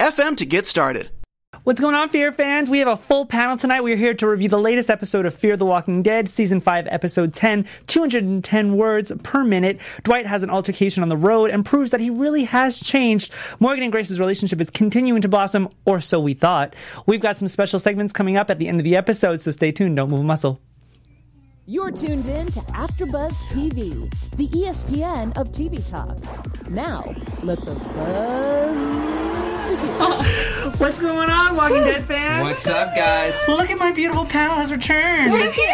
anchor.fm to get started. What's going on, Fear fans? We have a full panel tonight. We're here to review the latest episode of Fear the Walking Dead, Season 5, Episode 10, 210 words per minute. Dwight has an altercation on the road and proves that he really has changed. Morgan and Grace's relationship is continuing to blossom, or so we thought. We've got some special segments coming up at the end of the episode, so stay tuned. Don't move a muscle. You're tuned in to AfterBuzz TV, the ESPN of TV talk. Now, let the buzz. What's going on, Walking Dead fans? What's up, guys? Look at my beautiful panel has returned. Thank you.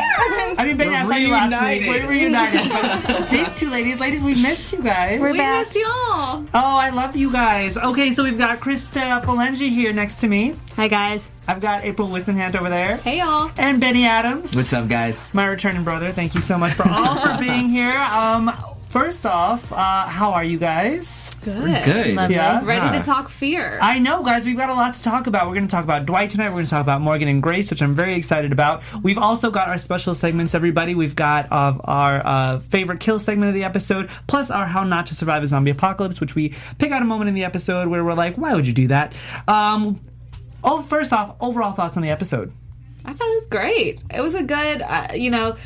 I mean, Benny, I saw you last week. We're reunited. But these two ladies, ladies, we missed you guys. we missed you all. Oh, I love you guys. Okay, so we've got Krista Falengi here next to me. Hi guys. I've got April Wisdenhant over there. Hey y'all. And Benny Adams. What's up, guys? My returning brother. Thank you so much for all for being here. Um, first off, uh, how are you guys? Good. good. Lovely. Yeah. Ready Yeah. to talk fear. I know, guys, we've got a lot to talk about. We're going to talk about Dwight tonight. We're going to talk about Morgan and Grace, which I'm very excited about. We've also got our special segments, everybody. We've got uh, our uh, favorite kill segment of the episode, plus our How Not to Survive a Zombie Apocalypse, which we pick out a moment in the episode where we're like, why would you do that? Um, oh, first off, overall thoughts on the episode. I thought it was great. It was a good, uh, you know,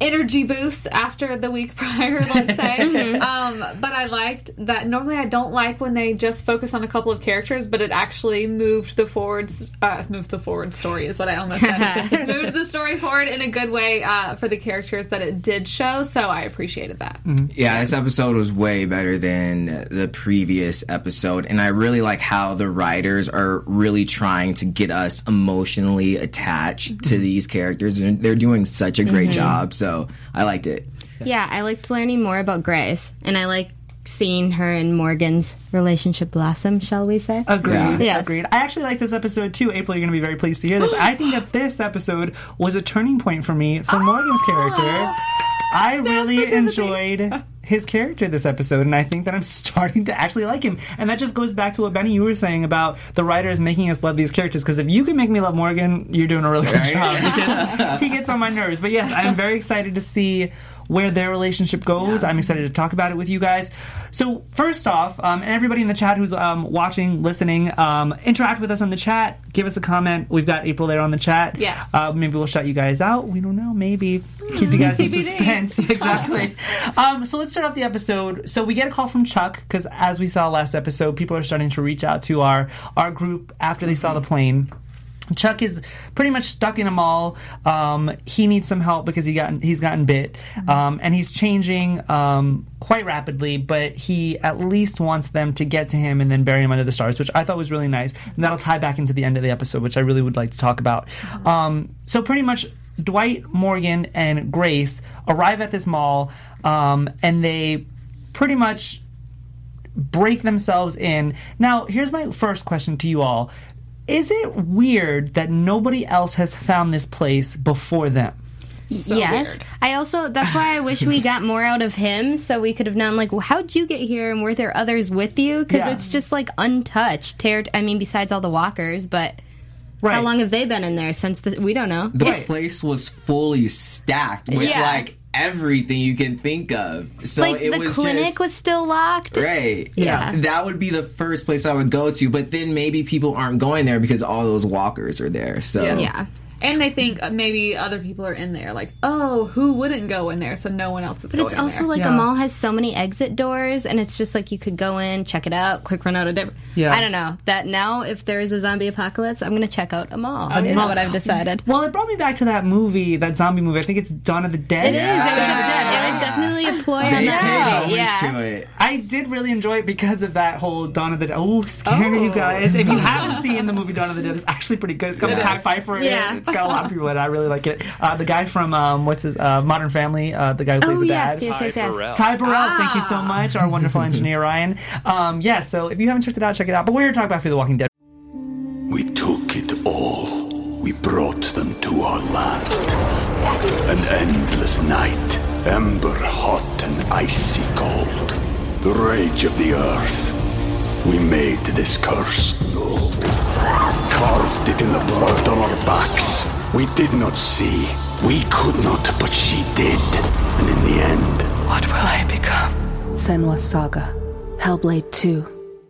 energy boost after the week prior, let's say. um, but I liked that. Normally, I don't like when they just focus on a couple of characters, but it actually moved the forward, uh, moved the forward story is what I almost said. moved the story forward in a good way uh, for the characters that it did show. So I appreciated that. Yeah, this episode was way better than the previous episode, and I really like how the writers are really trying to get us emotionally attached to these characters, and they're doing such a great job. So I liked it. Yeah, I liked learning more about Grace, and I like seeing her and Morgan's relationship blossom, shall we say? Agreed. Yeah. Yes. Agreed. I actually like this episode too. April, you're going to be very pleased to hear this. I think that this episode was a turning point for me for oh, Morgan's character. Oh, I really enjoyed his character this episode, and I think that I'm starting to actually like him. And that just goes back to what Benny you were saying about the writers making us love these characters. Because if you can make me love Morgan, you're doing a really good Right? job. He gets on my nerves. But yes, I'm very excited to see where their relationship goes. I'm excited to talk about it with you guys. So first off, um, and everybody in the chat who's um, watching, listening, um, interact with us on the chat. Give us a comment. We've got April there on the chat. Yeah. Uh, maybe we'll shut you guys out. We don't know. Maybe keep you guys in suspense. exactly. um, so let's start off the episode. So we get a call from Chuck because, as we saw last episode, people are starting to reach out to our our group after they saw the plane. Chuck is pretty much stuck in a mall. Um, he needs some help because he got he's gotten bit, um, and he's changing um, quite rapidly. But he at least wants them to get to him and then bury him under the stars, which I thought was really nice, and that'll tie back into the end of the episode, which I really would like to talk about. Um, so pretty much, Dwight, Morgan, and Grace arrive at this mall, um, and they pretty much break themselves in. Now, here's my first question to you all. Is it weird that nobody else has found this place before them? So yes. weird. I also that's why I wish we got more out of him so we could have known like well, how'd you get here and were there others with you because Yeah. it's just like untouched. Ter- I mean besides all the walkers, but Right. how long have they been in there since the, we don't know. The place was fully stacked with Yeah. like everything you can think of. So like it the was clinic just, was still locked. Right. Yeah. That would be the first place I would go to, but then maybe people aren't going there because all those walkers are there. So Yeah. Yeah. And they think uh, maybe other people are in there. Like, oh, who wouldn't go in there? So no one else is But going it's also there. like Yeah. a mall has so many exit doors, and it's just like you could go in, check it out, quick run out of different. Yeah. I don't know that now. If there is a zombie apocalypse, I'm gonna check out a mall. A is mall. what I've decided. Well, it brought me back to that movie, that zombie movie. I think it's Dawn of the Dead. It is. It was, a, it was definitely a ploy on that movie. Yeah. I did really enjoy it because of that whole Dawn of the Dead. Oh, scary, you guys. If you haven't seen the movie Dawn of the Dead, it's actually pretty good. It's got It Kai is. Phifer in Yeah. It. It's got a lot of people in it. I really like it. Uh, the guy from, um, what's his, uh, Modern Family, uh, the guy who plays Oh the yes, dad. yes, yes, yes. Ty Burrell, thank you so much, our wonderful engineer Ryan. Um, yeah, so if you haven't checked it out, check it out. But we're here to talk about Fear the Walking Dead. We took it all. We brought them to our land. An endless night, ember hot and icy cold. The rage of the earth. We made this curse. Carved it in the blood on our backs. We did not see. We could not, but she did. And in the end, What will I become? Senua's Saga. Hellblade 2.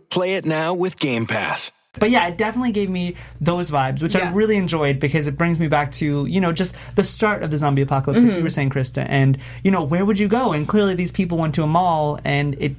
Play it now with Game Pass. But yeah, it definitely gave me those vibes, which I really enjoyed because it brings me back to, you know, just the start of the zombie apocalypse, like you were saying, Krista. And, you know, where would you go? And clearly these people went to a mall and it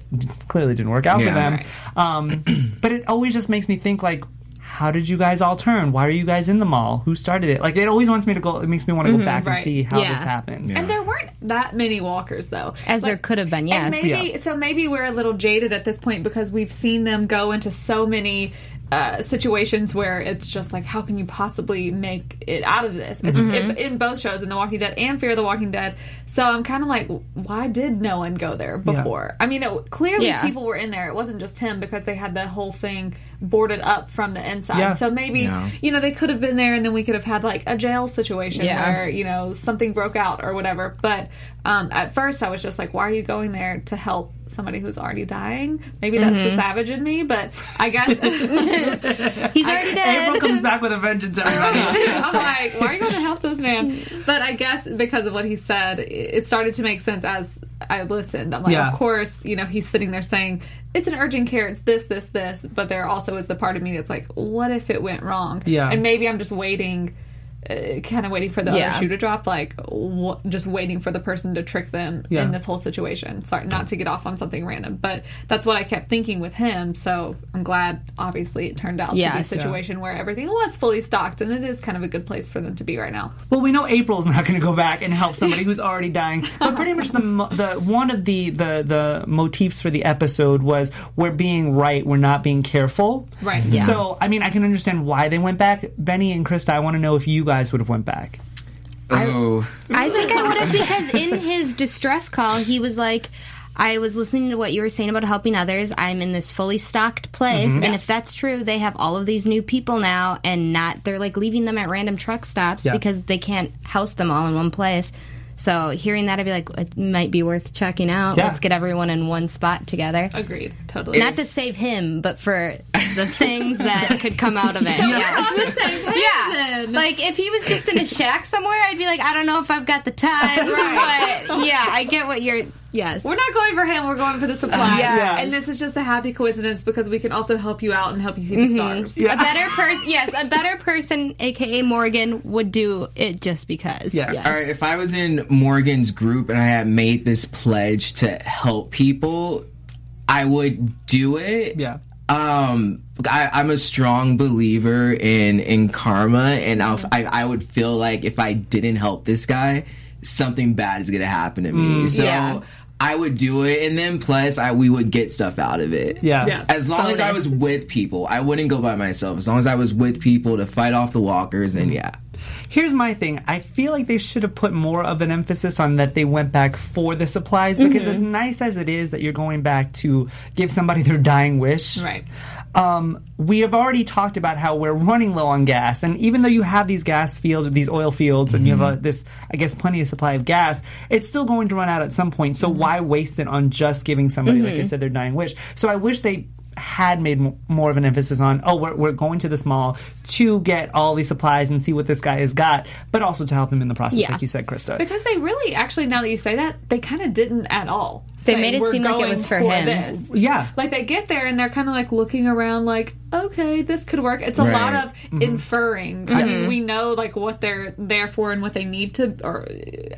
clearly didn't work out for them. Right. Um, but it always just makes me think, like, how did you guys all turn? Why are you guys in the mall? Who started it? Like, it always wants me to go, it makes me want to go back and see how Yeah. this happened. And there weren't that many walkers, though. As there could have been, yes. And maybe Yeah. so. Maybe we're a little jaded at this point because we've seen them go into so many uh, situations where it's just like, how can you possibly make it out of this? Mm-hmm. in, in both shows, in The Walking Dead and Fear the Walking Dead. So I'm kind of like, why did no one go there before? I mean, it, clearly Yeah. people were in there. It wasn't just him because they had the whole thing boarded up from the inside. Yeah. So maybe Yeah. you know they could have been there, and then we could have had like a jail situation Yeah. where you know something broke out or whatever. But um, at first, I was just like, why are you going there to help somebody who's already dying? Maybe that's Mm-hmm. the savage in me, but I guess He's already dead. April comes back with a vengeance, everybody. I'm like, why are you going to help this man? But I guess because of what he said, it started to make sense as I listened. I'm like, Yeah. of course, you know, he's sitting there saying, it's an urgent care, it's this, this, this. But there also is the part of me that's like, what if it went wrong? Yeah. And maybe I'm just waiting. Uh, kind of waiting for the Yeah. other shoe to drop, like just waiting for the person to trick them Yeah. in this whole situation. Sorry, not to get off on something random, but that's what I kept thinking with him. So I'm glad, obviously, it turned out to be a Yes. Yeah. situation where everything was fully stocked, and it is kind of a good place for them to be right now. Well, we know April's not going to go back and help somebody who's already dying. But pretty much the the one of the the the motifs for the episode was we're being right, we're not being careful. Right. Yeah. So I mean, I can understand why they went back. Benny and Krista, I want to know if you guys would have went back. Oh, I think I would have because in his distress call, he was like, I was listening to what you were saying about helping others. I'm in this fully stocked place. Mm-hmm. And if that's true, they have all of these new people now and not, they're like leaving them at random truck stops Yeah. because they can't house them all in one place. So hearing that, I'd be like, it might be worth checking out. Yeah. Let's get everyone in one spot together. Agreed. Totally. Not to save him, but for the things that could come out of it. Yeah. Yeah. Like if he was just in a shack somewhere, I'd be like, I don't know if I've got the time. Right. But yeah, I get what you're. Yes. We're not going for him. We're going for the supply. Uh, yeah. And this is just a happy coincidence because we can also help you out and help you see the mm-hmm. stars. A better person, yes, a better person, aka Morgan, would do it just because. Yes. all right. If I was in Morgan's group and I had made this pledge to help people, I would do it. Yeah. Um, I, I'm a strong believer in in karma, and I'll, I I would feel like if I didn't help this guy, something bad is gonna happen to me. so. Yeah. I would do it, and then plus, I we would get stuff out of it. Yeah. Yeah. As long as I was with people, I wouldn't go by myself. As long as I was with people to fight off the walkers, and yeah. Here's my thing. I feel like they should have put more of an emphasis on that they went back for the supplies because as mm-hmm. nice as it is that you're going back to give somebody their dying wish. Right. Um, we have already talked about how we're running low on gas, and even though you have these gas fields or these oil fields, and you have a, mm-hmm. this, I guess, plenty of supply of gas, it's still going to run out at some point. So mm-hmm. why waste it on just giving somebody, like I said, their dying wish? So I wish they had made m- more of an emphasis on, oh, we're, we're going to this mall to get all these supplies and see what this guy has got, but also to help him in the process, Yeah. like you said, Krista. Because they really, actually, now that you say that, they kind of didn't at all. They say, made it seem like it was for him." This. yeah. Like they get there and they're kind of like looking around, like, okay, this could work. It's a Right. lot of Mm-hmm. inferring. I mean, we know like what they're there for and what they need to, or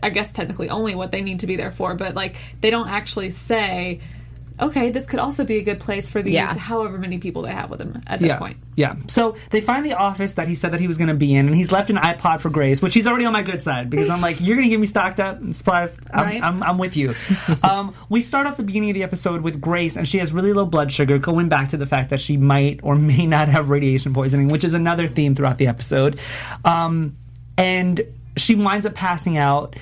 I guess technically only what they need to be there for, but like they don't actually say. Okay, this could also be a good place for these Yeah. however many people they have with them at this yeah. point. Yeah. So they find the office that he said that he was going to be in, and he's left an iPod for Grace, which he's already on my good side because I'm like, you're going to get me stocked up and supplies. I'm, Right. I'm, I'm with you. um, we start off the beginning of the episode with Grace, and she has really low blood sugar, going back to the fact that she might or may not have radiation poisoning, which is another theme throughout the episode. Um, and she winds up passing out,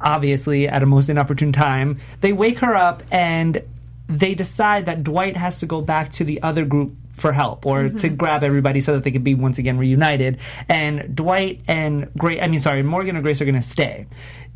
obviously, at a most inopportune time. They wake her up, and they decide that Dwight has to go back to the other group for help or to mm-hmm. grab everybody so that they could be once again reunited. And Dwight and Grace, I mean, sorry, Morgan and Grace are going to stay.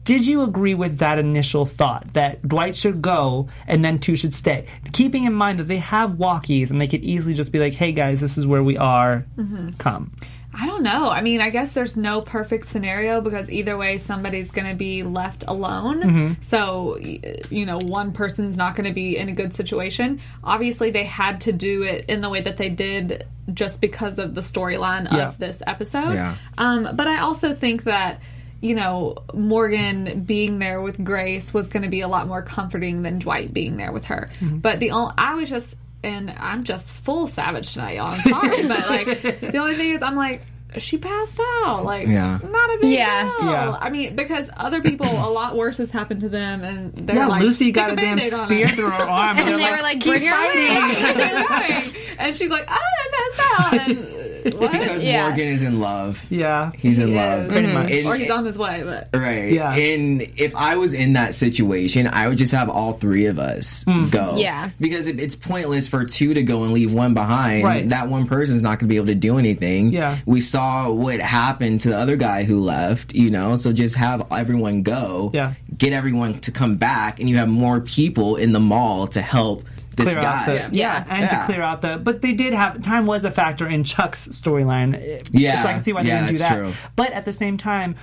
Did you agree with that initial thought that Dwight should go and then two should stay? Keeping in mind that they have walkies and they could easily just be like, hey guys, this is where we are. Mm-hmm. Come. I don't know. I mean, I guess there's no perfect scenario because either way, somebody's going to be left alone. Mm-hmm. So, you know, one person's not going to be in a good situation. Obviously, they had to do it in the way that they did just because of the storyline Yeah. of this episode. Yeah. Um, but I also think that. You know, Morgan being there with Grace was going to be a lot more comforting than Dwight being there with her. Mm-hmm. But the only I was just, and I'm just full savage tonight, y'all. I'm sorry, but like the only thing is, I'm like, she passed out. Like, Yeah. not a big Yeah. deal. Yeah. I mean, because other people, a lot worse has happened to them, and they're Yeah, like, Lucy got a damn Band-Aid on spear through her arm. And they're they were like, "Keep bring her fighting." They're going. and she's like, ah, I passed out. And what? Because Yeah. Morgan is in love. Yeah. He's in He love. is. Pretty much. And- or he's on his way, but Right. Yeah. And if I was in that situation, I would just have all three of us Hmm. go. Yeah. Because it, it's pointless for two to go and leave one behind. Right. That one person's not going to be able to do anything. Yeah. We saw what happened to the other guy who left, you know, so just have everyone go. Yeah. Get everyone to come back, and you have more people in the mall to help this clear out guy. the Yeah. yeah. and to clear out the but they did have time was a factor in Chuck's storyline Yeah. so I can see why they didn't do that true. but at the same time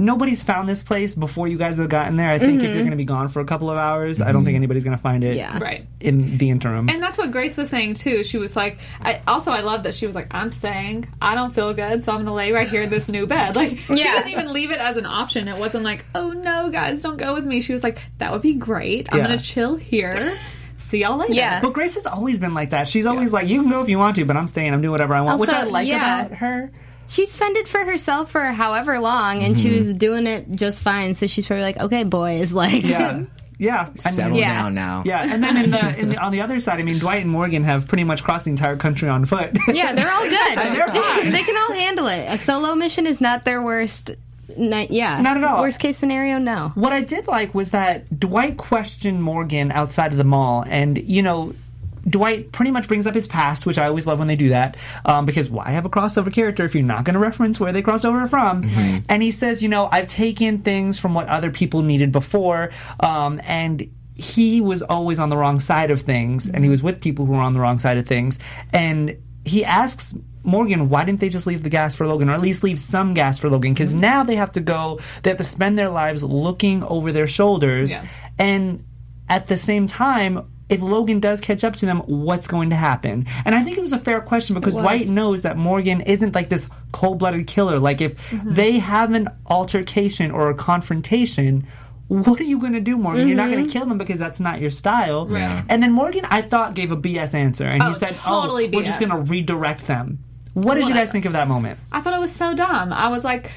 nobody's found this place before you guys have gotten there I think if you're mm-hmm. going to be gone for a couple of hours I don't think mm-hmm. anybody's going to find it Yeah. right. in the interim And that's what Grace was saying too. She was like, I, also I love that she was like, I'm staying. I don't feel good, so I'm gonna lay right here in this new bed. Like she didn't even leave it as an option. It wasn't like, oh no, guys, don't go with me. She was like, that would be great. I'm Yeah. gonna chill here. See y'all later. Yeah. but Grace has always been like that she's always like you can go if you want to but I'm staying I'm doing whatever I want which I like yeah. about her She's fended for herself for however long, and she mm-hmm. was doing it just fine. So she's probably like, "Okay, boys, like, yeah yeah I mean, Settle Yeah. down now. yeah and then in the, in the on the other side I mean Dwight and Morgan have pretty much crossed the entire country on foot yeah, they're all good. And they're fine. they can all handle it. A solo mission is not their worst. Ni- yeah, Not at all. Worst case scenario, no. What I did like was that Dwight questioned Morgan outside of the mall, and you know. Dwight pretty much brings up his past, which I always love when they do that, um, because why have a crossover character if you're not going to reference where they cross over from? And he says, you know, I've taken things from what other people needed before, um, and he was always on the wrong side of things, and he was with people who were on the wrong side of things, and he asks Morgan, why didn't they just leave the gas for Logan, or at least leave some gas for Logan? Because now they have to go, they have to spend their lives looking over their shoulders, Yeah. and at the same time, if Logan does catch up to them, what's going to happen? And I think it was a fair question because. Dwight knows that Morgan isn't like this cold blooded killer. Like, if they have an altercation or a confrontation, what are you going to do, Morgan? You're not going to kill them because that's not your style. And then Morgan, I thought, gave a BS answer. And Oh, he said, oh, totally Oh, we're just going to redirect them. What did you guys think of that moment? I thought it was so dumb. I was like,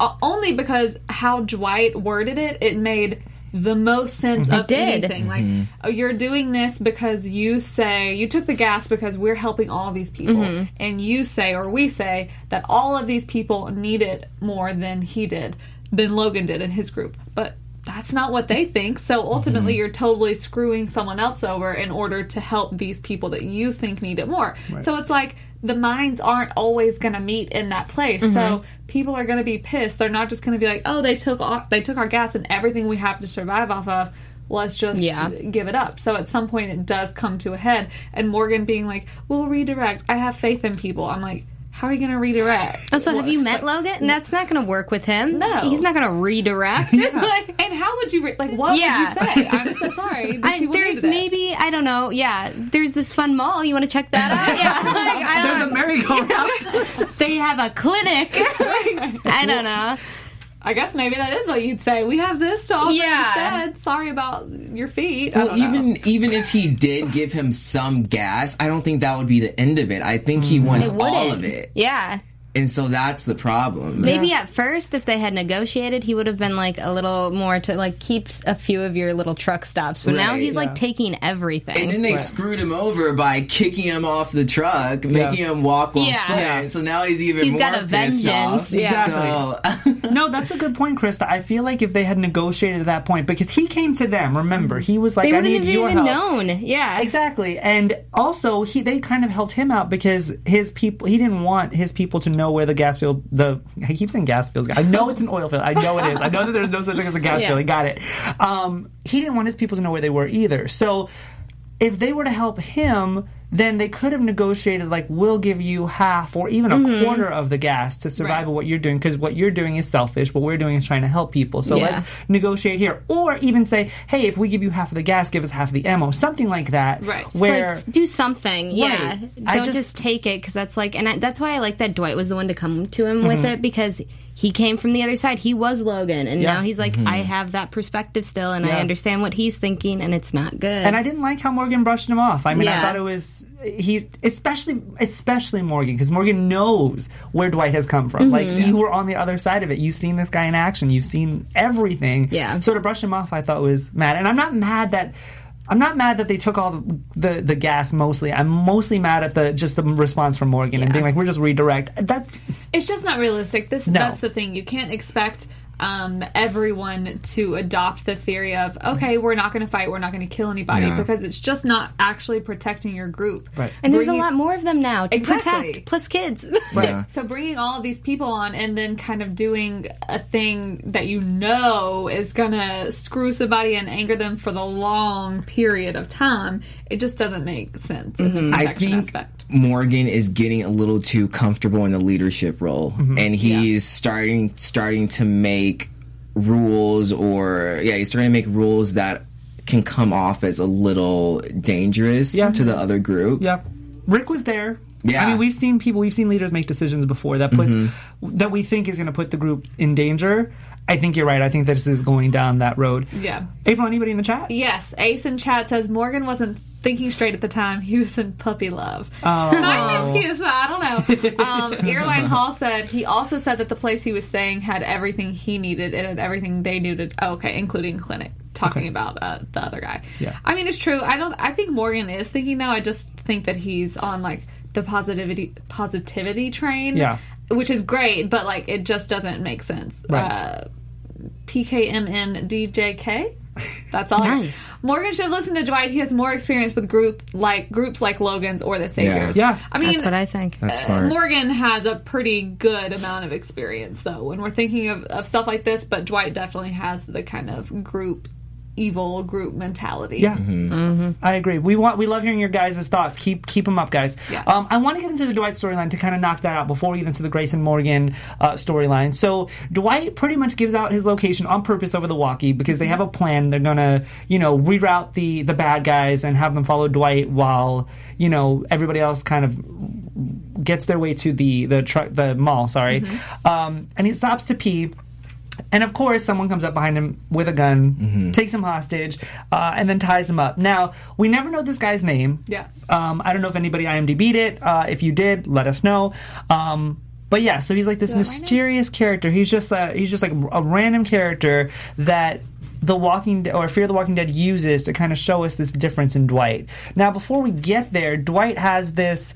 uh, only because how Dwight worded it, it made the most sense It of did. anything. Like, oh, you're doing this because you say you took the gas because we're helping all these people, Mhm. and you say or we say that all of these people need it more than he did, than Logan did in his group, but. That's not what they think. So ultimately, Mm-hmm. you're totally screwing someone else over in order to help these people that you think need it more. Right. So it's like the minds aren't always going to meet in that place. Mhm. So people are going to be pissed. They're not just going to be like, "Oh, they took our, they took our gas and everything we have to survive off of. Let's just Yeah. give it up." So at some point, it does come to a head. And Morgan being like, "We'll redirect. I have faith in people." I'm like, "How are you going to redirect?" Oh, Also, have you met Logan? That's not going to work with him. No. he's not going to redirect. and how would you re- like? What Yeah. would you say? I'm so sorry. I, there's needed it. maybe I don't know. Yeah, there's this fun mall. You want to check that out? Yeah, like, I There's don't a merry-go-round. They have a clinic. I don't know. I guess maybe that is what you'd say. We have this to offer Yeah. instead. Sorry about your feet. I Well, don't know. even even if he did give him some gas, I don't think that would be the end of it. I think he mm. wants all of it, Yeah. And so that's the problem. Maybe at first, if they had negotiated, he would have been like a little more to like keep a few of your little truck stops. But now Right. he's like taking everything. And then they screwed him over by kicking him off the truck, making him walk on Yeah. foot. So now he's even He's more got a pissed vengeance. off. Yeah. So no, that's a good point, Krista. I feel like if they had negotiated at that point, because he came to them, remember, he was like, they "I wouldn't need have your even help." known. Yeah. Exactly, and also he they kind of helped him out because his people he didn't want his people to know where the gas field the I keep saying gas fields. I know it's an oil field. I know it is. I know that there's no such thing as a gas Yeah. field. I got it. Um, he didn't want his people to know where they were either. So if they were to help him, then they could have negotiated like we'll give you half or even a Mhm. quarter of the gas to survive Right. what you're doing because what you're doing is selfish. What we're doing is trying to help people. So Yeah. let's negotiate here, or even say, hey, if we give you half of the gas, give us half of the ammo, something like that. Right. It's Where like, do something. Yeah. Right. Don't I just, just- take it because that's like, and I, that's why I like that Dwight was the one to come to him with Mhm. it because he came from the other side. He was Logan, and Yeah. now he's like, Mhm. I have that perspective still, and I understand what he's thinking, and it's not good. And I didn't like how Morgan brushed him off. I mean, I thought it was he, especially especially Morgan, because Morgan knows where Dwight has come from. Mhm. Like you were on the other side of it. You've seen this guy in action. You've seen everything. Yeah. So to brush him off, I thought was mad. And I'm not mad that. I'm not mad that they took all the, the, the gas mostly. I'm mostly mad at the just the response from Morgan and being like, "We're just redirect." That's it's just not realistic. This No. that's the thing. You can't expect um, everyone to adopt the theory of okay, we're not going to fight, we're not going to kill anybody Yeah. because it's just not actually protecting your group. Right. and there's a lot more of them now to Exactly. protect, plus kids. Yeah. So bringing all of these people on and then kind of doing a thing that you know is gonna screw somebody and anger them for the long period of time, it just doesn't make sense in the I think aspect. Morgan is getting a little too comfortable in the leadership role, and he's starting starting to make rules, or yeah, he's starting to make rules that can come off as a little dangerous Yeah. to the other group. Yeah. Rick was there. Yeah. I mean, we've seen people, we've seen leaders make decisions before that puts Mhm. that we think is going to put the group in danger. I think you're right. I think this is going down that road. Yeah. April, anybody in the chat? Yes, Ace in chat says Morgan wasn't thinking straight at the time. He was in puppy love. Oh. nice excuse, but I don't know. Um, Earline Hall said he also said that the place he was staying had everything he needed. and had everything they needed. Oh, okay, including clinic. Talking Okay. about uh, the other guy. Yeah. I mean, it's true. I don't. I think Morgan is thinking though. I just think that he's on like the positivity positivity train. Yeah. Which is great, but like it just doesn't make sense. Right. Uh, PKMNDJK. That's all. Nice. Morgan should listen to Dwight. He has more experience with group like groups like Logan's or the Saviors. Yeah. I mean, That's what I think. That's uh, smart. Morgan has a pretty good amount of experience though when we're thinking of, of stuff like this, but Dwight definitely has the kind of group evil group mentality. Yeah, Mm-hmm. I agree. We want we love hearing your guys' thoughts. Keep keep them up, guys. Yes. Um, I want to get into the Dwight storyline to kind of knock that out before we get into the Grace and Morgan uh, storyline. So Dwight pretty much gives out his location on purpose over the walkie because they have a plan. They're gonna you know reroute the the bad guys and have them follow Dwight while you know everybody else kind of gets their way to the the truck the mall. Sorry, um, and he stops to pee. And of course, someone comes up behind him with a gun, takes him hostage, uh, and then ties him up. Now, we never know this guy's name. Yeah. Um, I don't know if anybody IMDb'd it. Uh, if you did, let us know. Um, but yeah, so he's like this Do I write it? mysterious character. He's just a, he's just like a random character that the Walking Dead or Fear the Walking Dead uses to kind of show us this difference in Dwight. Now, before we get there, Dwight has this,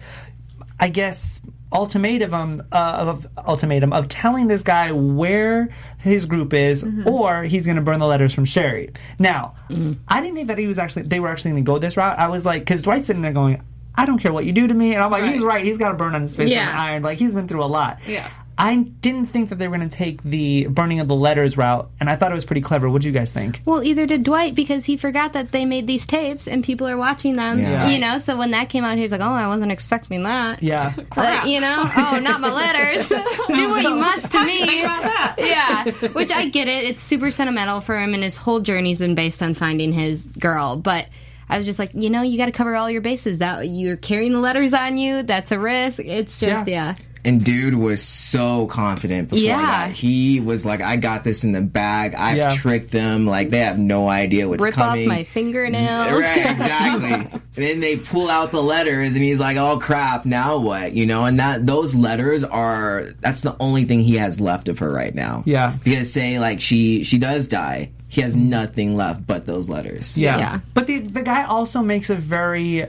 I guess, ultimatum um, uh, of ultimatum of telling this guy where his group is, mm-hmm. or he's going to burn the letters from Sherry. Now, mm. I didn't think that he was actually they were actually going to go this route. I was like, because Dwight's sitting there going. I don't care what you do to me, and I'm like, he's right. He's got a burn on his face Yeah. from iron. Like he's been through a lot. Yeah. I didn't think that they were going to take the burning of the letters route, and I thought it was pretty clever. What do you guys think? Well, either did Dwight because he forgot that they made these tapes and people are watching them. Yeah. You know, so when that came out, he was like, "Oh, I wasn't expecting that." Yeah. Uh, you know, oh, not my letters. Do what you must to me. yeah, which I get it. It's super sentimental for him, and his whole journey's been based on finding his girl. But I was just like, you know, you got to cover all your bases. That you're carrying the letters on you. That's a risk. It's just yeah. And dude was so confident before Yeah. that. He was like, I got this in the bag. I've Yeah. tricked them. Like, they have no idea what's Rip coming. off my fingernails. Right, exactly. and then they pull out the letters, and he's like, "Oh crap! Now what?" You know, and that those letters are that's the only thing he has left of her right now. Yeah. because say like she she does die, he has nothing left but those letters. Yeah. Yeah. But the the guy also makes a very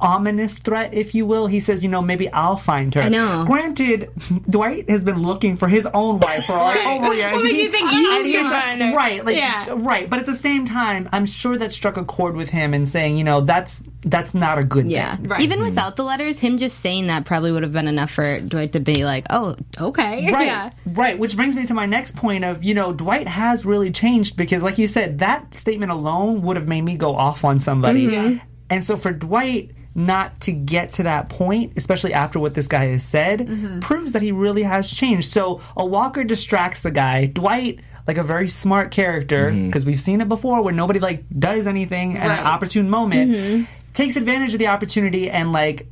ominous threat, if you will. He says, you know, maybe I'll find her. I know. Granted, Dwight has been looking for his own wife for like over a year. What makes you think you and can he's- find her? Right, like Yeah. right. But at the same time, I'm sure that struck a chord with him and saying, you know, that's that's not a good Yeah. thing. Right. Even without the letters, him just saying that probably would have been enough for Dwight to be like, "Oh, okay." Right, Yeah. right. Which brings me to my next point of, you know, Dwight has really changed because, like you said, that statement alone would have made me go off on somebody. Mm-hmm. And so for Dwight not to get to that point, especially after what this guy has said, Mm-hmm. proves that he really has changed. So a Walker distracts the guy. Dwight, like a very smart character, because we've seen it before where nobody like does anything at Right. an opportune moment, Mm-hmm. takes advantage of the opportunity and like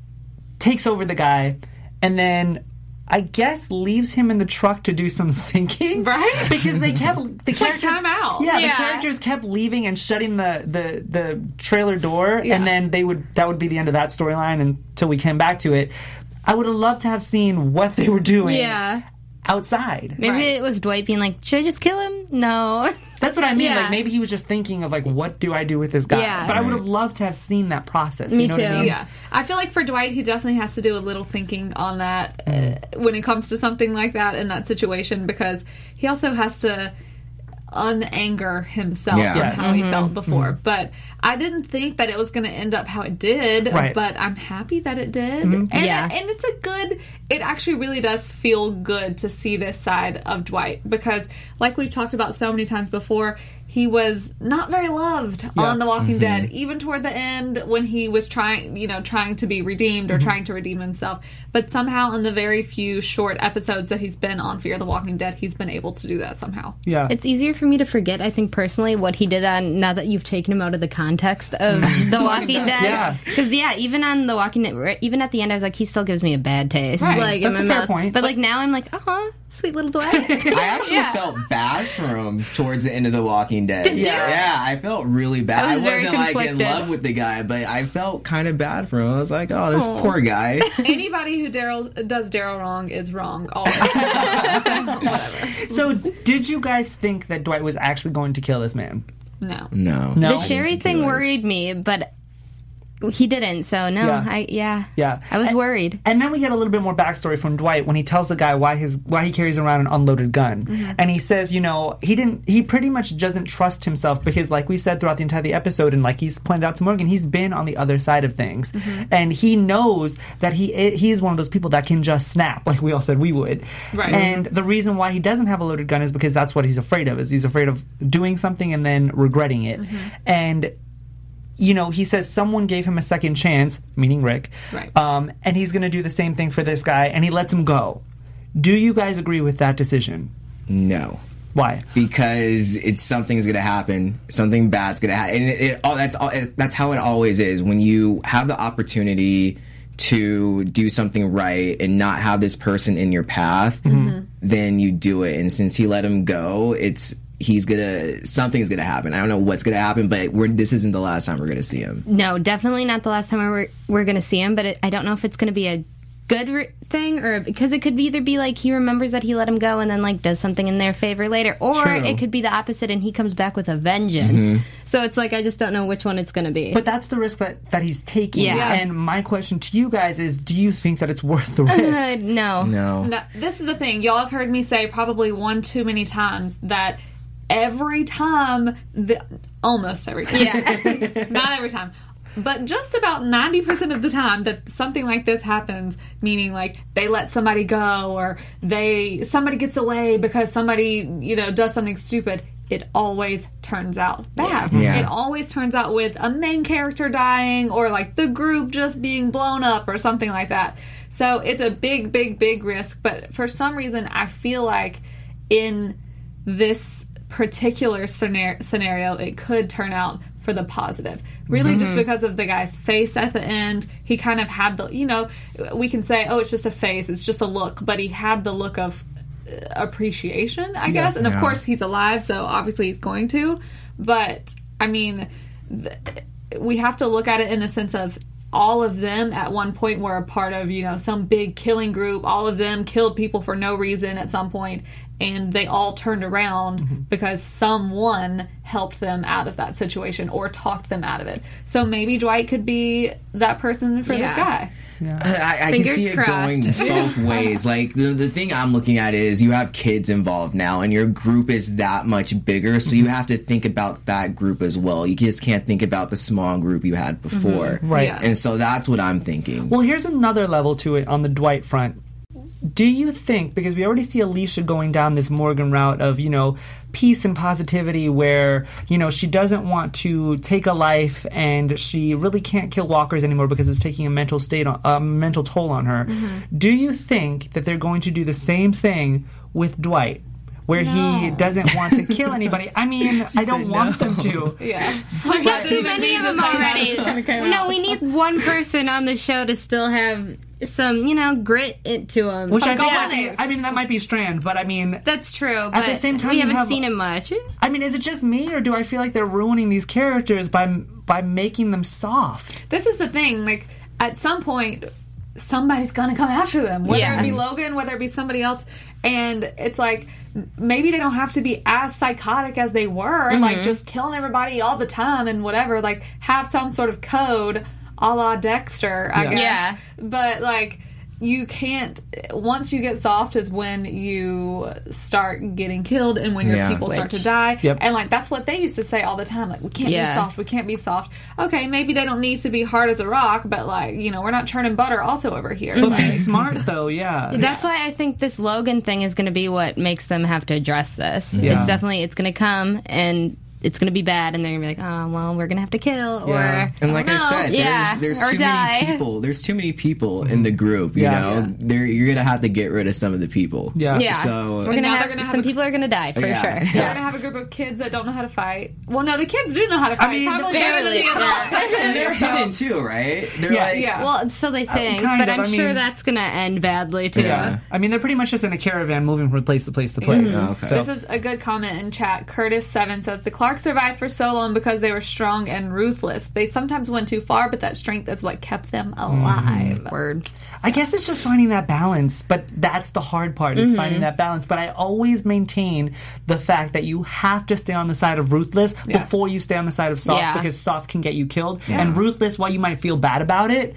takes over the guy, and then I guess leaves him in the truck to do some thinking, Right. Because they kept the characters time out. Yeah, the characters kept leaving and shutting the the the trailer door, Yeah. and then they would that would be the end of that storyline until we came back to it. I would have loved to have seen what they were doing Yeah. Outside. Maybe Right. it was Dwight being like, "Should I just kill him?" No. That's what I mean. Yeah. Like maybe he was just thinking of like, what do I do with this guy? Yeah. But I would have loved to have seen that process. Me you know What I too. mean? Yeah, I feel like for Dwight, he definitely has to do a little thinking on that uh, when it comes to something like that in that situation because he also has to unanger himself Yeah. Yes. how he mm-hmm. felt before. Mm-hmm. But I didn't think that it was going to end up how it did. Right. But I'm happy that it did. Mm-hmm. And, Yeah. and it's a good. It actually really does feel good to see this side of Dwight because, like we've talked about so many times before. He was not very loved on The Walking Dead, even toward the end when he was trying, you know, trying to be redeemed or trying to redeem himself. But somehow, in the very few short episodes that he's been on Fear the Walking Dead, he's been able to do that somehow. Yeah. It's easier for me to forget, I think, personally, what he did on now that you've taken him out of the context of The Walking Dead. Yeah. Because, yeah, even on The Walking Dead, even at the end, I was like, he still gives me a bad taste. Right. Like, That's in a my fair mouth. point. But, like, now I'm like, uh-huh, sweet little Dwight. I actually felt bad for him towards the end of The Walking Dead. Did you? Yeah, I felt really bad. I I, was very wasn't like in love with the guy, but I felt kind of bad for him. I was like, oh, this poor guy. Anybody who Daryl does Daryl wrong is wrong. Always. so, whatever. So, did you guys think that Dwight was actually going to kill this man? No. No, No. the Sherry thing was. worried me, but he didn't. So, no, Yeah. I, yeah. Yeah. I was And- worried. And then we get a little bit more backstory from Dwight when he tells the guy why his why he carries around an unloaded gun, Mm-hmm. and he says, you know, he didn't, he pretty much doesn't trust himself because, like we've said throughout the entire episode, and like he's pointed out to Morgan, he's been on the other side of things, Mm-hmm. and he knows that he he is one of those people that can just snap, like we all said we would. Right. And the reason why he doesn't have a loaded gun is because that's what he's afraid of. Is he's afraid of doing something and then regretting it, Mm-hmm. and you know, he says someone gave him a second chance, meaning Rick. Right. Um, and he's going to do the same thing for this guy, and he lets him go. Do you guys agree with that decision? no. Why? because it's something's gonna happen, something bad's gonna happen, and it, it all that's all it, that's how it always is when you have the opportunity to do something right and not have this person in your path, then you do it. And since he let him go, it's he's gonna something's gonna happen. I don't know what's gonna happen, but we're, this isn't the last time we're gonna see him. No, definitely not the last time we're, we're going to see him, but it, I don't know if it's going to be a good re- thing or because it could either be like he remembers that he let him go and then like does something in their favor later or True. it could be the opposite and he comes back with a vengeance Mhm. so it's like i just don't know which one it's going to be But that's the risk that, that he's taking. Yeah. And my question to you guys is do you think that it's worth the risk? Uh, no No. No, this is the thing. Y'all have heard me say probably one too many times that every time, the, almost every time, Yeah. not every time, but just about 90% of the time that something like this happens, meaning like they let somebody go or they somebody gets away because somebody, you know, does something stupid, it always turns out bad. Yeah. It always turns out with a main character dying or like the group just being blown up or something like that. So it's a big, big, big risk. But for some reason, I feel like in this particular scenario, it could turn out for the positive. Really, just Mhm. because of the guy's face at the end, he kind of had the, you know, we can say, oh, it's just a face, it's just a look, but he had the look of uh, appreciation, I Yeah. guess. And of Yeah. course, he's alive, so obviously he's going to. But I mean, th- we have to look at it in the sense of all of them at one point were a part of you know some big killing group all of them killed people for no reason at some point and they all turned around because someone helped them out of that situation or talked them out of it so maybe dwight could be that person for this Yeah. guy I, I can Fingers see it crossed. going both ways. Like the the thing I'm looking at is you have kids involved now, and your group is that much bigger, so you have to think about that group as well. You just can't think about the small group you had before, Mhm. Right. Yeah. And so that's what I'm thinking. Well, here's another level to it on the Dwight front. Do you think, because we already see Alicia going down this Morgan route of, you know, peace and positivity where, you know, she doesn't want to take a life and she really can't kill walkers anymore because it's taking a mental state on, a mental toll on her. Do you think that they're going to do the same thing with Dwight? Where he doesn't want to kill anybody. I mean, I don't want them to. yeah We've got too many of them already. No, we need one person on the show to still have some, you know, grit into to them. Which I think might be, I mean that might be Strand, but I mean that's true. At the same time, we haven't have- seen him much. I mean, is it just me, or do I feel like they're ruining these characters by by making them soft? this is the thing like at some point somebody's gonna come after them whether Yeah. it be logan whether it be somebody else and it's like maybe they don't have to be as psychotic as they were like Mhm. just killing everybody all the time and whatever like have some sort of code a la dexter i Yeah. guess Yeah. but like you can't once you get soft is when you start getting killed and when your Yeah. people start to die Yep. and like that's what they used to say all the time like we can't Yeah. be soft we can't be soft okay maybe they don't need to be hard as a rock but like you know we're not churning butter also over here But Like- be smart though, yeah. That's why I think this Logan thing is going to be what makes them have to address this. Yeah. It's definitely it's going to come and it's going to be bad, and they're going to be like, oh well, we're going to have to kill Yeah. or and like I, don't know. said, yeah, there's, or there's too die. many people. There's too many people in the mm. group. You yeah, know, yeah. you're gonna have to get rid of some of the people. Yeah, yeah. So we're gonna have, gonna have some a- people are gonna die for Yeah. sure. They're gonna have a group of kids that don't know how to fight. Well, no, the kids do know how to fight. I mean, Probably better barely, the adults. and they're hidden too, right? They're Yeah. like, Yeah. Well, so they oh, think, kind but of, I'm I sure that's gonna end badly too. Yeah. I mean, they're pretty much just in a caravan moving from place to place to place. Oh, okay. This is a good comment in chat. Curtis7 says The Survived for so long because they were strong and ruthless. They sometimes went too far, but that strength is what kept them alive. Word. I guess it's just finding that balance, but that's the hard part is Mhm. finding that balance. But I always maintain the fact that you have to stay on the side of ruthless Yeah. before you stay on the side of soft Yeah. because soft can get you killed. Yeah. And ruthless, while you might feel bad about it,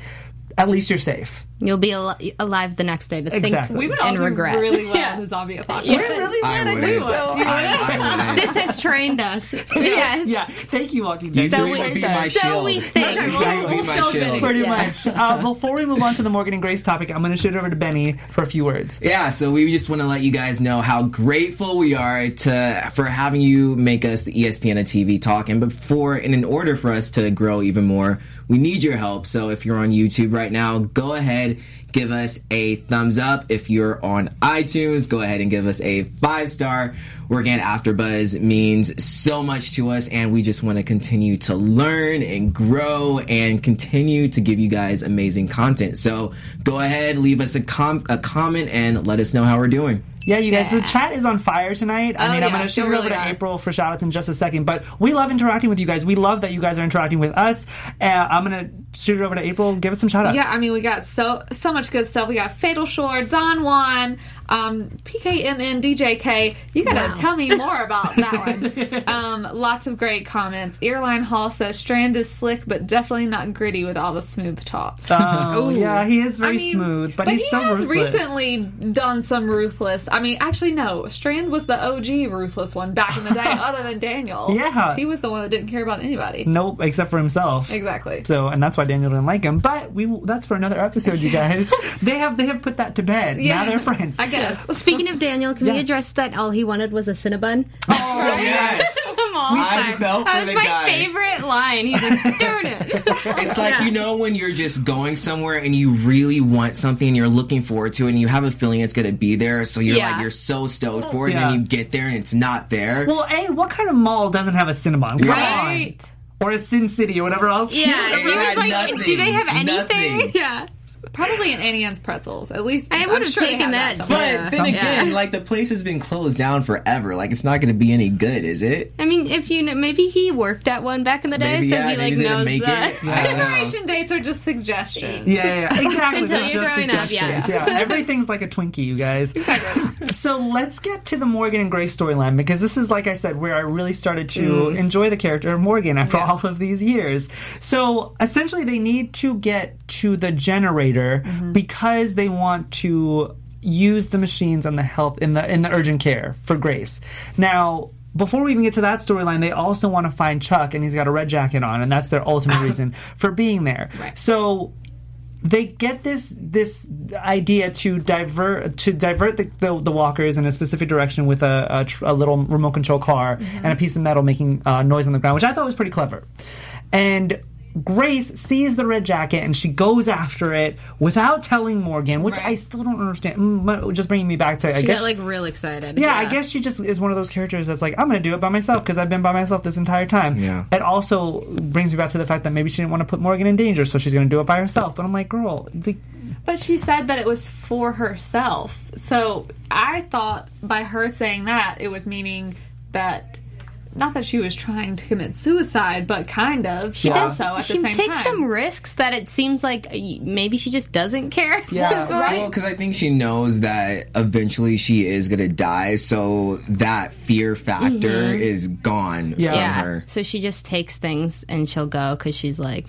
at least you're safe. You'll be al- alive the next day to Exactly. think We would and regret. really well in the zombie apocalypse. Yeah. really I would. I wouldn't. think so. this has trained us. yes. Yeah, thank you, Walking Dead. So we- would be my so shield. we think. Okay, would be we'll my show shield. Pretty Yeah. much. Uh, before we move on to the Morgan and Grace topic, I'm going to shoot it over to Benny for a few words. Yeah, so we just want to let you guys know how grateful we are to for having you make us the ESPN of TV talk. And before, and in order for us to grow even more, we need your help. So if you're on YouTube right now, go ahead, give us a thumbs up. If you're on iTunes, go ahead and give us a five star. Working at AfterBuzz means so much to us, and we just want to continue to learn and grow and continue to give you guys amazing content. So go ahead, leave us a, com- a comment, and let us know how we're doing. Yeah, you guys, the chat is on fire tonight. I Oh, mean, I'm going to shoot it over really to are. April for shout outs in just a second, but we love interacting with you guys. We love that you guys are interacting with us. Uh, I'm going to shoot it over to April. Give us some shout outs. Yeah, I mean, we got so so much good stuff. We got Fatal Shore, Don Juan, um, PKMN, DJK. You gotta Wow. tell me more about that one. um, lots of great comments. Earline Hall says Strand is slick, but definitely not gritty with all the smooth talk. Oh, Ooh. yeah, he is very I mean, smooth, but, he's he still has ruthless. recently done some ruthless. I mean, actually, no. Strand was the OG ruthless one back in the day, other than Daniel. Yeah. he was the one that didn't care about anybody. Nope, except for himself. Exactly. So, and that's why Daniel didn't like him. But we that's for another episode, you guys. they have they have put that to bed. Yeah. Now they're friends. I guess. Speaking of Daniel, can Yeah. we address that all he wanted was a Cinnabon? Oh yes. Come on. I felt for that was my guy. favorite line. He's like, darn it. It's like you know when you're just going somewhere and you really want something and you're looking forward to it and you have a feeling it's going to be there, so you're Yeah. like you're so stoked for it, Yeah. and then you get there and it's not there. Well, A, what kind of mall doesn't have a Cinnabon? Come Right. on. Or a Sin City or whatever else. Yeah, It he was like, nothing. do they have anything? Nothing. Yeah. Probably in Auntie Anne's pretzels. At least I would've sure taken have that. But Yeah. then again, yeah. like the place has been closed down forever. Like it's not going to be any good, is it? I mean, if you know, maybe he worked at one back in the day, Maybe so yeah, he like they didn't knows make that. it. I. Expiration dates are just suggestions. Yeah, yeah, yeah. exactly. Until They're you're just growing up, yeah. yeah. Everything's like a Twinkie, you guys. so let's get to the Morgan and Grace storyline because this is, like I said, where I really started to Mm. enjoy the character of Morgan after all of these years. So essentially, they need to get to the generator Mm-hmm. because they want to use the machines and the health in the in the urgent care for Grace. Now. Before we even get to that storyline, they also want to find Chuck, and he's got a red jacket on, and that's their ultimate reason for being there. So they get this this idea to divert to divert the, the, the walkers in a specific direction with a, a, tr- a little remote control car and a piece of metal making uh, noise on the ground, which I thought was pretty clever. And Grace sees the red jacket and she goes after it without telling Morgan, which I still don't understand. Mm, Just bringing me back to I She guess got like real excited. yeah, I guess she just is one of those characters that's like, I'm going to do it by myself because I've been by myself this entire time. Yeah. It also brings me back to the fact that maybe she didn't want to put Morgan in danger, so she's going to do it by herself. But I'm like, girl, the, But she said that it was for herself. So I thought by her saying that, it was meaning that. Not that she was trying to commit suicide, but kind of. She does. Also, at she the same takes time. some risks that it seems like uh, maybe she just doesn't care. Yeah. right. Well, because I think she knows that eventually she is going to die, so that fear factor is gone Yeah. from Yeah. her. So she just takes things and she'll go because she's like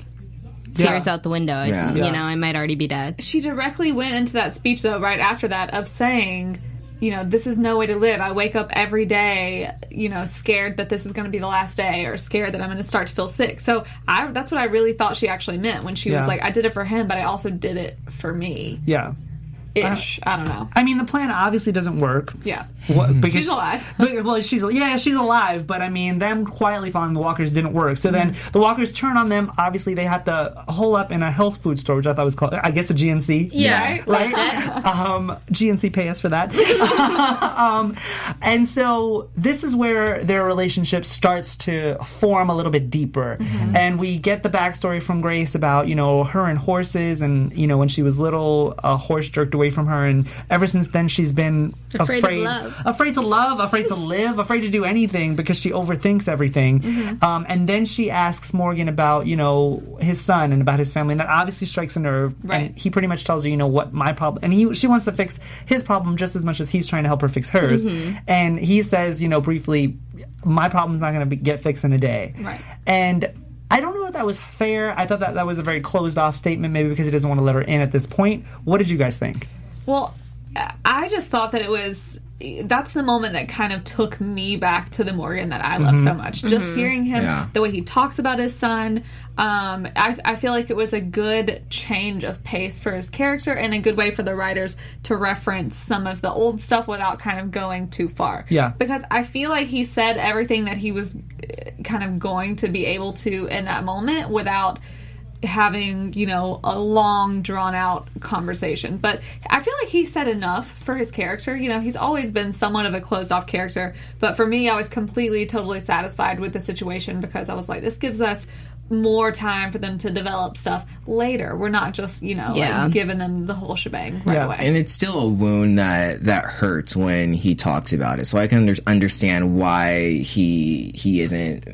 Yeah. fears out the window. Yeah. You Yeah. know, I might already be dead. she directly went into that speech though right after that of saying you know this is no way to live i wake up every day you know scared that this is going to be the last day or scared that i'm going to start to feel sick so i that's what i really thought she actually meant when she Yeah. was like i did it for him but i also did it for me yeah. Ish i don't know I mean, the plan obviously doesn't work. yeah What, because, She's alive. But, well, she's yeah, she's alive. But I mean, them quietly following the walkers didn't work. So then Mm-hmm. the walkers turn on them. Obviously, they have to hole up in a health food store, which I thought was called, I guess, a GNC. Yeah. right? um, GNC pay us for that. um, and so this is where their relationship starts to form a little bit deeper, Mm-hmm. and we get the backstory from Grace about you know her and horses, and you know when she was little, a horse jerked away from her, and ever since then she's been Afraid afraid, love. afraid to love, afraid to live, afraid to do anything because she overthinks everything. Mm-hmm. Um, and then she asks Morgan about you know his son and about his family, and that obviously strikes a nerve. Right. And he pretty much tells her, you know, what my problem, and he she wants to fix his problem just as much as he's trying to help her fix hers. Mm-hmm. And he says, you know, briefly, my problem's not going to get fixed in a day. Right. And I don't know if that was fair. I thought that that was a very closed off statement, maybe because he doesn't want to let her in at this point. What did you guys think? Well, I just thought that it was. That's the moment that kind of took me back to the Morgan that I love so much. Just hearing him, Yeah. the way he talks about his son, um, I, I feel like it was a good change of pace for his character and a good way for the writers to reference some of the old stuff without kind of going too far. Yeah. Because I feel like he said everything that he was uh, kind of going to be able to in that moment without having you know a long drawn out conversation but i feel like he said enough for his character you know he's always been somewhat of a closed off character but for me i was completely totally satisfied with the situation because i was like this gives us more time for them to develop stuff later. We're not just, you know, Yeah. like giving them the whole shebang right away. And it's still a wound that that hurts when he talks about it. So I can under- understand why he he isn't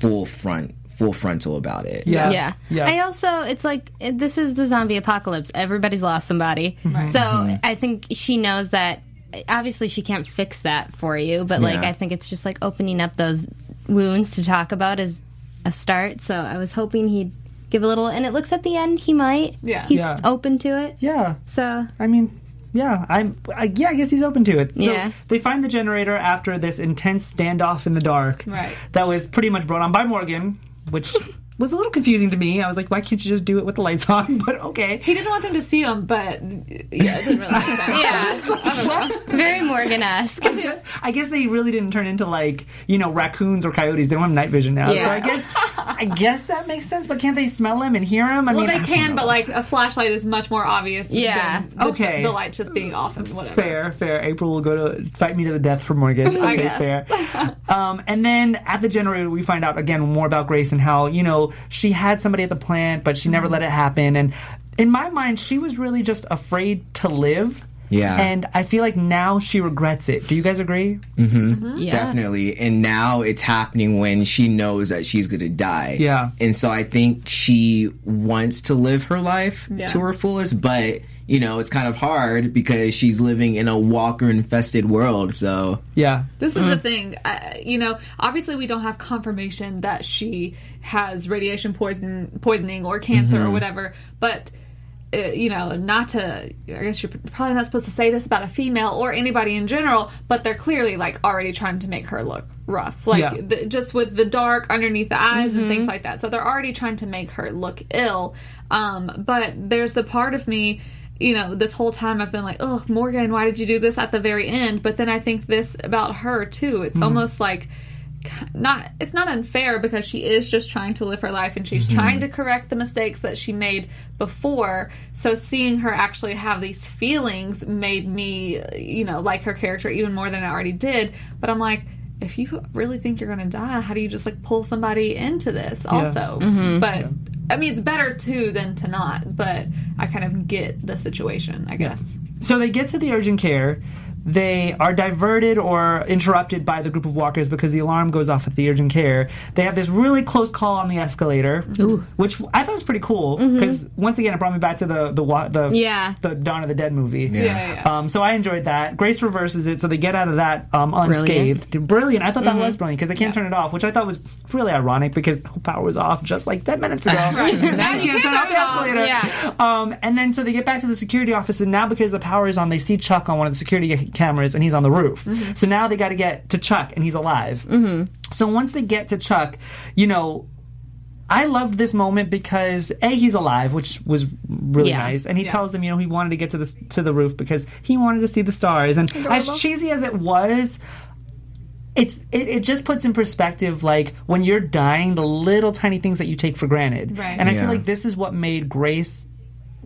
full front full frontal about it. yeah. yeah I also, it's like this is the zombie apocalypse. Everybody's lost somebody, Right. so Mm-hmm. I think she knows that. Obviously, she can't fix that for you, but like Yeah. I think it's just like opening up those wounds to talk about is a start. So I was hoping he'd give a little, and it looks at the end he might. Yeah. he's Yeah. open to it. Yeah. So I mean, yeah, I'm. I, yeah, I guess he's open to it. So Yeah. they find the generator after this intense standoff in the dark. Right. That was pretty much brought on by Morgan, which was a little confusing to me. I was like, why can't you just do it with the lights on? But okay. He didn't want them to see him, but yeah, it didn't really make sense. Yeah. very Morgan esque. I guess, I guess they really didn't turn into like you know raccoons or coyotes. They don't have night vision now, so I guess I guess that makes sense. But can't they smell him and hear him? I well, mean, they I can, but like a flashlight is much more obvious. Yeah. than the, Okay. The light just being off and whatever. Fair, fair. April will go to fight me to the death for Morgan. I Okay, guess. fair. Um, and then at the generator, we find out again more about Grace and how you know she had somebody at the plant, but she never Mm-hmm. let it happen. And in my mind, she was really just afraid to live. Yeah. And I feel like now she regrets it. Do you guys agree? Mm-hmm. Yeah. Definitely. And now it's happening when she knows that she's going to die. Yeah. And so I think she wants to live her life Yeah. to her fullest, but, you know, it's kind of hard because she's living in a walker infested world. So, Yeah. This is the thing. Uh, you know, obviously we don't have confirmation that she has radiation poison, poisoning or cancer or Mhm. whatever, but. Uh, you know, not to. I guess you're probably not supposed to say this about a female or anybody in general, but they're clearly like already trying to make her look rough, like Yeah. the, just with the dark underneath the eyes and Mhm. things like that. So they're already trying to make her look ill. Um, but there's the part of me you know, this whole time I've been like, oh, Morgan, why did you do this at the very end? But then I think this about her too. It's Mhm. almost like not it's not unfair because she is just trying to live her life and she's Mhm. trying to correct the mistakes that she made before so seeing her actually have these feelings made me you know like her character even more than i already did but i'm like if you really think you're gonna die how do you just like pull somebody into this Yeah. also Mhm. but i mean it's better to than to not but i kind of get the situation i guess So they get to the urgent care. They are diverted or interrupted by the group of walkers because the alarm goes off at the urgent care. They have this really close call on the escalator, which I thought was pretty cool because once again it brought me back to the the the Yeah. the Dawn of the Dead movie. Yeah. Yeah, Um, so I enjoyed that. Grace reverses it, so they get out of that um, unscathed. Brilliant. I thought that Mhm. was brilliant because they can't turn it off, which I thought was really ironic because the power was off just like ten minutes ago. Right. now you can't turn off the escalator. Yeah. Um, and then so they get back to the security office, and now because the power is on, they see Chuck on one of the security cameras, and he's on the roof. Mhm. So now they got to get to Chuck, and he's alive. Mm-hmm. So once they get to Chuck, you know. I loved this moment because a he's alive, which was really Yeah. nice, and he Yeah. tells them you know he wanted to get to the to the roof because he wanted to see the stars. And Adorable. as cheesy as it was, it's it, it just puts in perspective like when you're dying, the little tiny things that you take for granted. Right. And I Yeah. feel like this is what made Grace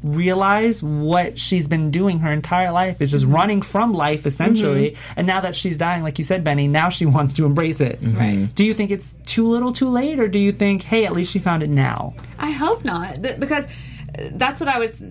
realize what she's been doing her entire life is just running from life essentially. And now that she's dying like you said benny now she wants to embrace it. Right. do you think it's too little too late? Or do you think hey at least she found it now? I hope not, Th- because uh, that's what I was,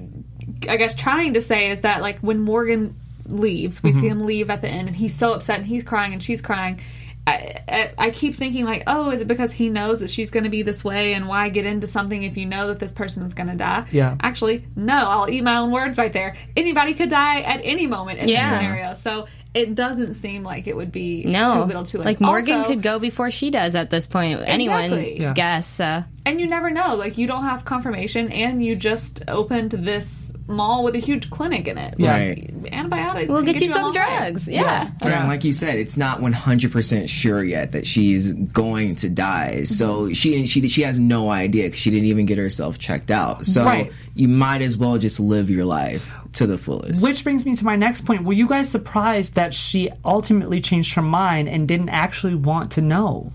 I guess, trying to say is that like when Morgan leaves, we Mhm. see him leave at the end, and he's so upset, and he's crying, and she's crying. I, I, I keep thinking like, oh, is it because he knows that she's going to be this way, and why get into something if you know that this person is going to die? Yeah. Actually, no. I'll eat my own words right there. Anybody could die at any moment in Yeah. this scenario, so it doesn't seem like it would be No, too little, too late. like Morgan Also- could go before she does at this point. Anyone's Exactly. Yeah. guess. So. and you never know like you don't have confirmation and you just opened this mall with a huge clinic in it Yeah. Like, Right. antibiotics We'll can get you a some long way. drugs. Yeah. And like you said, it's not 100% sure yet that she's going to die. Mm-hmm. So she she she has no idea because she didn't even get herself checked out. So Right. you might as well just live your life to the fullest. which brings me to my next point were you guys surprised that she ultimately changed her mind and didn't actually want to know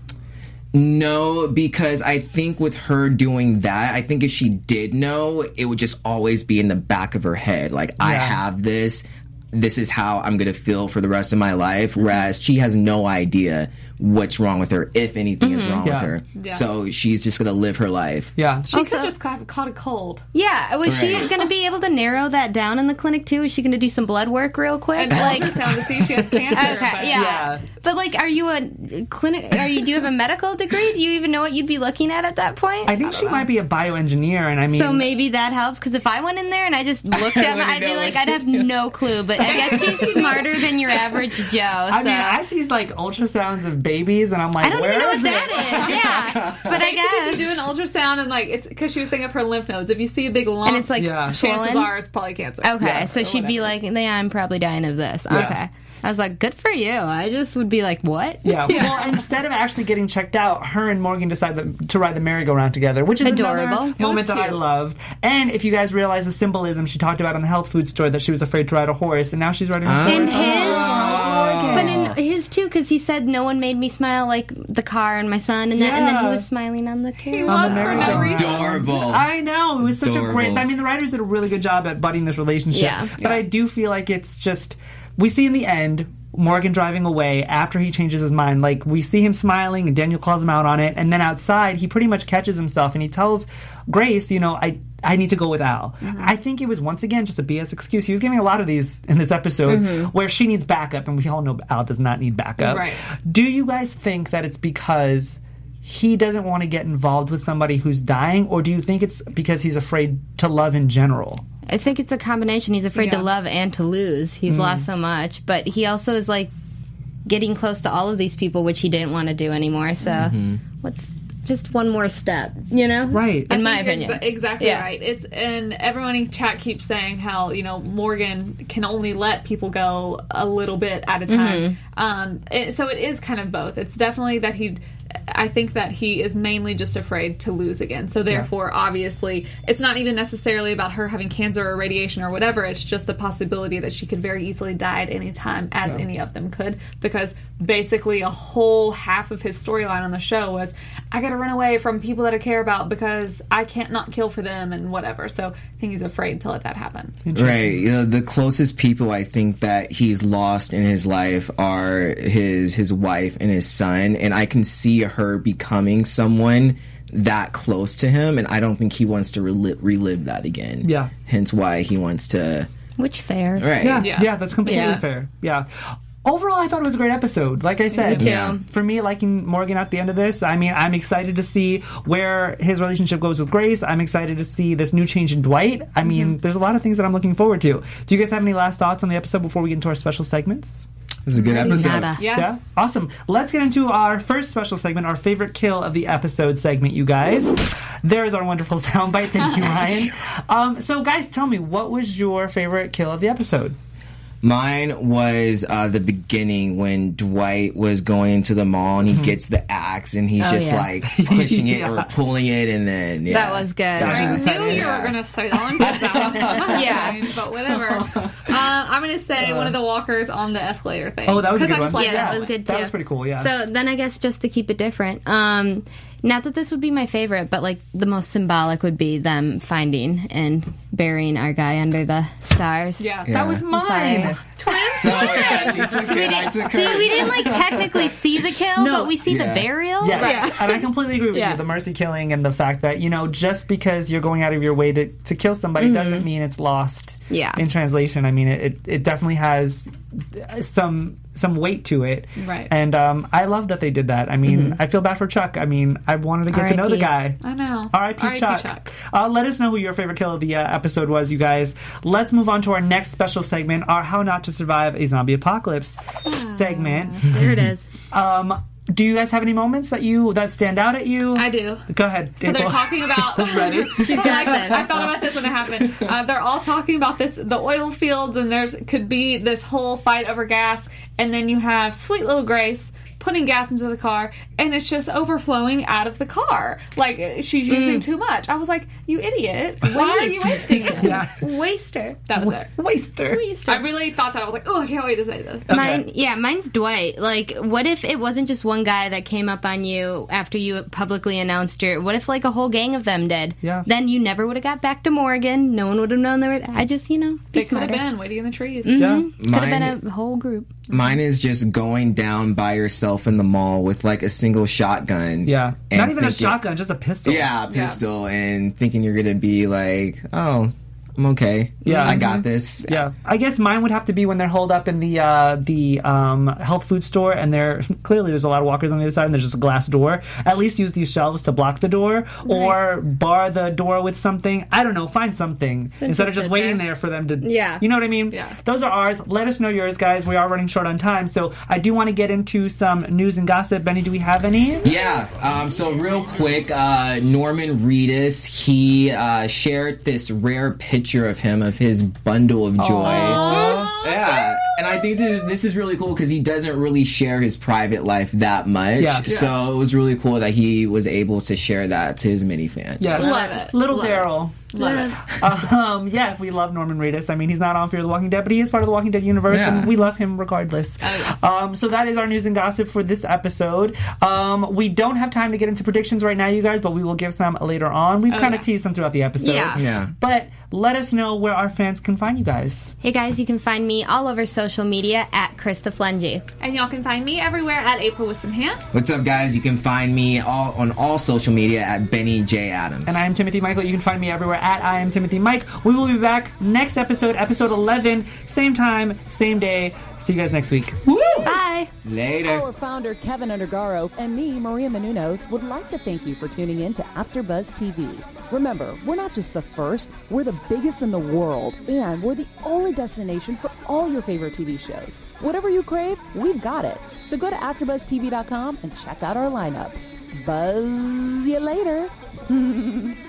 No, because I think with her doing that, I think if she did know, it would just always be in the back of her head. Like, I have this. this is how I'm gonna feel for the rest of my life. Whereas she has no idea what's wrong with her, if anything is mm-hmm. wrong Yeah. with her. Yeah. So she's just gonna live her life. Yeah. She Also- could just caught, caught a cold. Yeah, was she Right. going to be able to narrow that down in the clinic too? Is she going to do some blood work real quick? And like, ultrasound to see if she has cancer. okay, but- yeah. Yeah. But like, are you a clinic? Are you do you have a medical degree? Do you even know what you'd be looking at at that point? I think she might be a bioengineer, and I mean, so maybe that helps because if I went in there and I just looked at my, wouldn't I'd be know like, what I'd have no clue. But I guess she's smarter than your average Joe. So I mean, I see like ultrasounds of babies, and I'm like, I don't where even know is what that is. Yeah, but I guess If you do an ultrasound and like it's because she was thinking of her lymph nodes. If you see a big lump, and it's like Yeah. chances swollen. are it's probably cancer. Okay, Yeah, so she'd be like, "Yeah, I'm probably dying of this." Yeah. Okay, I was like, "Good for you." I just would be like, "What?" Yeah. Well, instead of actually getting checked out, her and Morgan decide that, to ride the merry-go-round together, which is Adorable. moment that I cute. loved. And if you guys realize the symbolism she talked about in the health food store, that she was afraid to ride a horse, and now she's riding a And horse. his, Morgan. But in his too, because he said no one made me smile like the car and my son, and, that, and then he was smiling on the He was for no reason. Adorable. I know it was such a great. I mean, the writers did a really good job at budding this relationship. Yeah. But I do feel like it's just we see in the end Morgan driving away after he changes his mind. Like we see him smiling, and Daniel calls him out on it, and then outside he pretty much catches himself and he tells Grace, you know, I. I need to go with Al. I think it was once again just a BS excuse. He was giving a lot of these in this episode where she needs backup, and we all know Al does not need backup. Right. Do you guys think that it's because he doesn't want to get involved with somebody who's dying, or do you think it's because he's afraid to love in general? I think it's a combination. He's afraid Yeah. to love and to lose. He's Mm. lost so much, but he also is like getting close to all of these people, which he didn't want to do anymore. So, Mm-hmm. what's just one more step, you know? Right. In my opinion. exa- exactly Yeah. right. It's and everyone in chat keeps saying how you know Morgan can only let people go a little bit at a time. Um, it, so it is kind of both. It's definitely that he. I think that he is mainly just afraid to lose again. So therefore, obviously, it's not even necessarily about her having cancer or radiation or whatever. It's just the possibility that she could very easily die at any time, as any of them could. Because basically, a whole half of his storyline on the show was, I got to run away from people that I care about because I can't not kill for them and whatever. So think he's afraid to let that happen. Right. You know, the closest people I think that he's lost in his life are his his wife and his son, and I can see her becoming someone that close to him, and I don't think he wants to relive, relive that again. Yeah. Hence why he wants to. Which fair. Right. Yeah, yeah, Yeah. that's completely Yeah. fair. Yeah. Overall, I thought it was a great episode. Like I said, Yeah. for me, liking Morgan at the end of this, I mean, I'm excited to see where his relationship goes with Grace. I'm excited to see this new change in Dwight. I mean, there's a lot of things that I'm looking forward to. Do you guys have any last thoughts on the episode before we get into our special segments? It was a good episode. Nada. Yeah. Awesome. Let's get into our first special segment, our favorite kill of the episode segment, you guys. There is our wonderful soundbite. Thank you, Ryan. Um, so, guys, tell me, what was your favorite kill of the episode? Mine was uh, the beginning when Dwight was going into the mall and he gets the axe and he's Oh, just yeah. like pushing it Yeah. or pulling it and then yeah. That was good. I was knew you were going to say that one. 'cause that Yeah. mind, but whatever. Um, I'm going to say one of the walkers on the escalator thing. Oh, that was a 'Cause good I one. like yeah, that that was good too. That was pretty cool, yeah. So then I guess just to keep it different, um, not that this would be my favorite, but like the most symbolic would be them finding and burying our guy under the stars. Yeah. That was I'm sorry. mine. So yeah, We didn't, see, hers. we didn't like technically see the kill, No. but we see Yeah. the burial. Yes, and I completely agree with Yeah. you. The mercy killing and the fact that you know just because you're going out of your way to, to kill somebody doesn't mean it's lost. Mm-hmm. Yeah. In translation, I mean it, it. It definitely has some some weight to it. Right. And um, I love that they did that. I mean, Mm-hmm. I feel bad for Chuck. I mean, I wanted to get to know the guy. I know. R.I.P. Chuck. Chuck. Uh, let us know who your favorite kill of the uh, episode was, you guys. Let's move on to our next special segment, our How Not to Survive a Zombie Apocalypse segment. There it is. Um, do you guys have any moments that you that stand out at you? I do. Go ahead. So they're talking about. Just ready. She's got. I thought about this when it happened. Uh, they're all talking about this, the oil fields, and there's could be this whole fight over gas, and then you have sweet little Grace putting gas into the car, and it's just overflowing out of the car. Like she's using too much. I was like, "You idiot! Why are you wasting this?" Yeah. Waster. That was it. Waster. I really thought that. I was like, "Oh, I can't wait to say this." Mine, yeah, mine's Dwight. Like, what if it wasn't just one guy that came up on you after you publicly announced your? What if like a whole gang of them did? Yeah. Then you never would have got back to Morgan. No one would have known there. Were, I just, you know, be They could have been waiting in the trees. Mm-hmm. Yeah. Could have been a whole group. Mine is just going down by yourself in the mall with like a single shotgun. Yeah. and Not even a shotgun, just a pistol. Yeah, a pistol, and thinking you're gonna be like, oh, I'm okay. Yeah. I got this. Yeah, I guess mine would have to be when they're holed up in the uh, the um, health food store, and there clearly there's a lot of walkers on the other side, and there's just a glass door. At least use these shelves to block the door, or bar the door with something. I don't know, find something Then instead of just just waiting there. there. for them to. Yeah. you know what I mean. Yeah. those are ours. Let us know yours, guys. We are running short on time, so I do want to get into some news and gossip. Benny, do we have any? Yeah. Um, so real quick, uh, Norman Reedus he uh, shared this rare picture of him of his bundle of joy. Yeah, and I think this is, this is really cool because he doesn't really share his private life that much. Yeah. So it was really cool that he was able to share that to his many fans. Yes, Love it. little Daryl. Love it. Um, yeah, we love Norman Reedus. I mean, he's not on Fear the Walking Dead, but he is part of the Walking Dead universe, Yeah. and we love him regardless. Oh, yes. Um, so that is our news and gossip for this episode. Um, we don't have time to get into predictions right now, you guys, but we will give some later on. We've kind of yeah. teased them throughout the episode. Yeah. Yeah. But let us know where our fans can find you guys. Hey guys, you can find me all over social media at Krista Flengy. And y'all can find me everywhere at April with some hand. What's up, guys? You can find me all on all social media at Benny J Adams. And I am Timothy Michael. You can find me everywhere at I am Timothy Mike. We will be back next episode, episode 11, same time, same day. See you guys next week. Woo! Bye. later. Our founder Keven Undergaro and me, Maria Menounos, would like to thank you for tuning in to AfterBuzz TV. Remember, we're not just the first; we're the biggest in the world, and we're the only destination for all your favorite TV shows. Whatever you crave, we've got it. So go to AfterBuzzTV.com and check out our lineup. Buzz you later.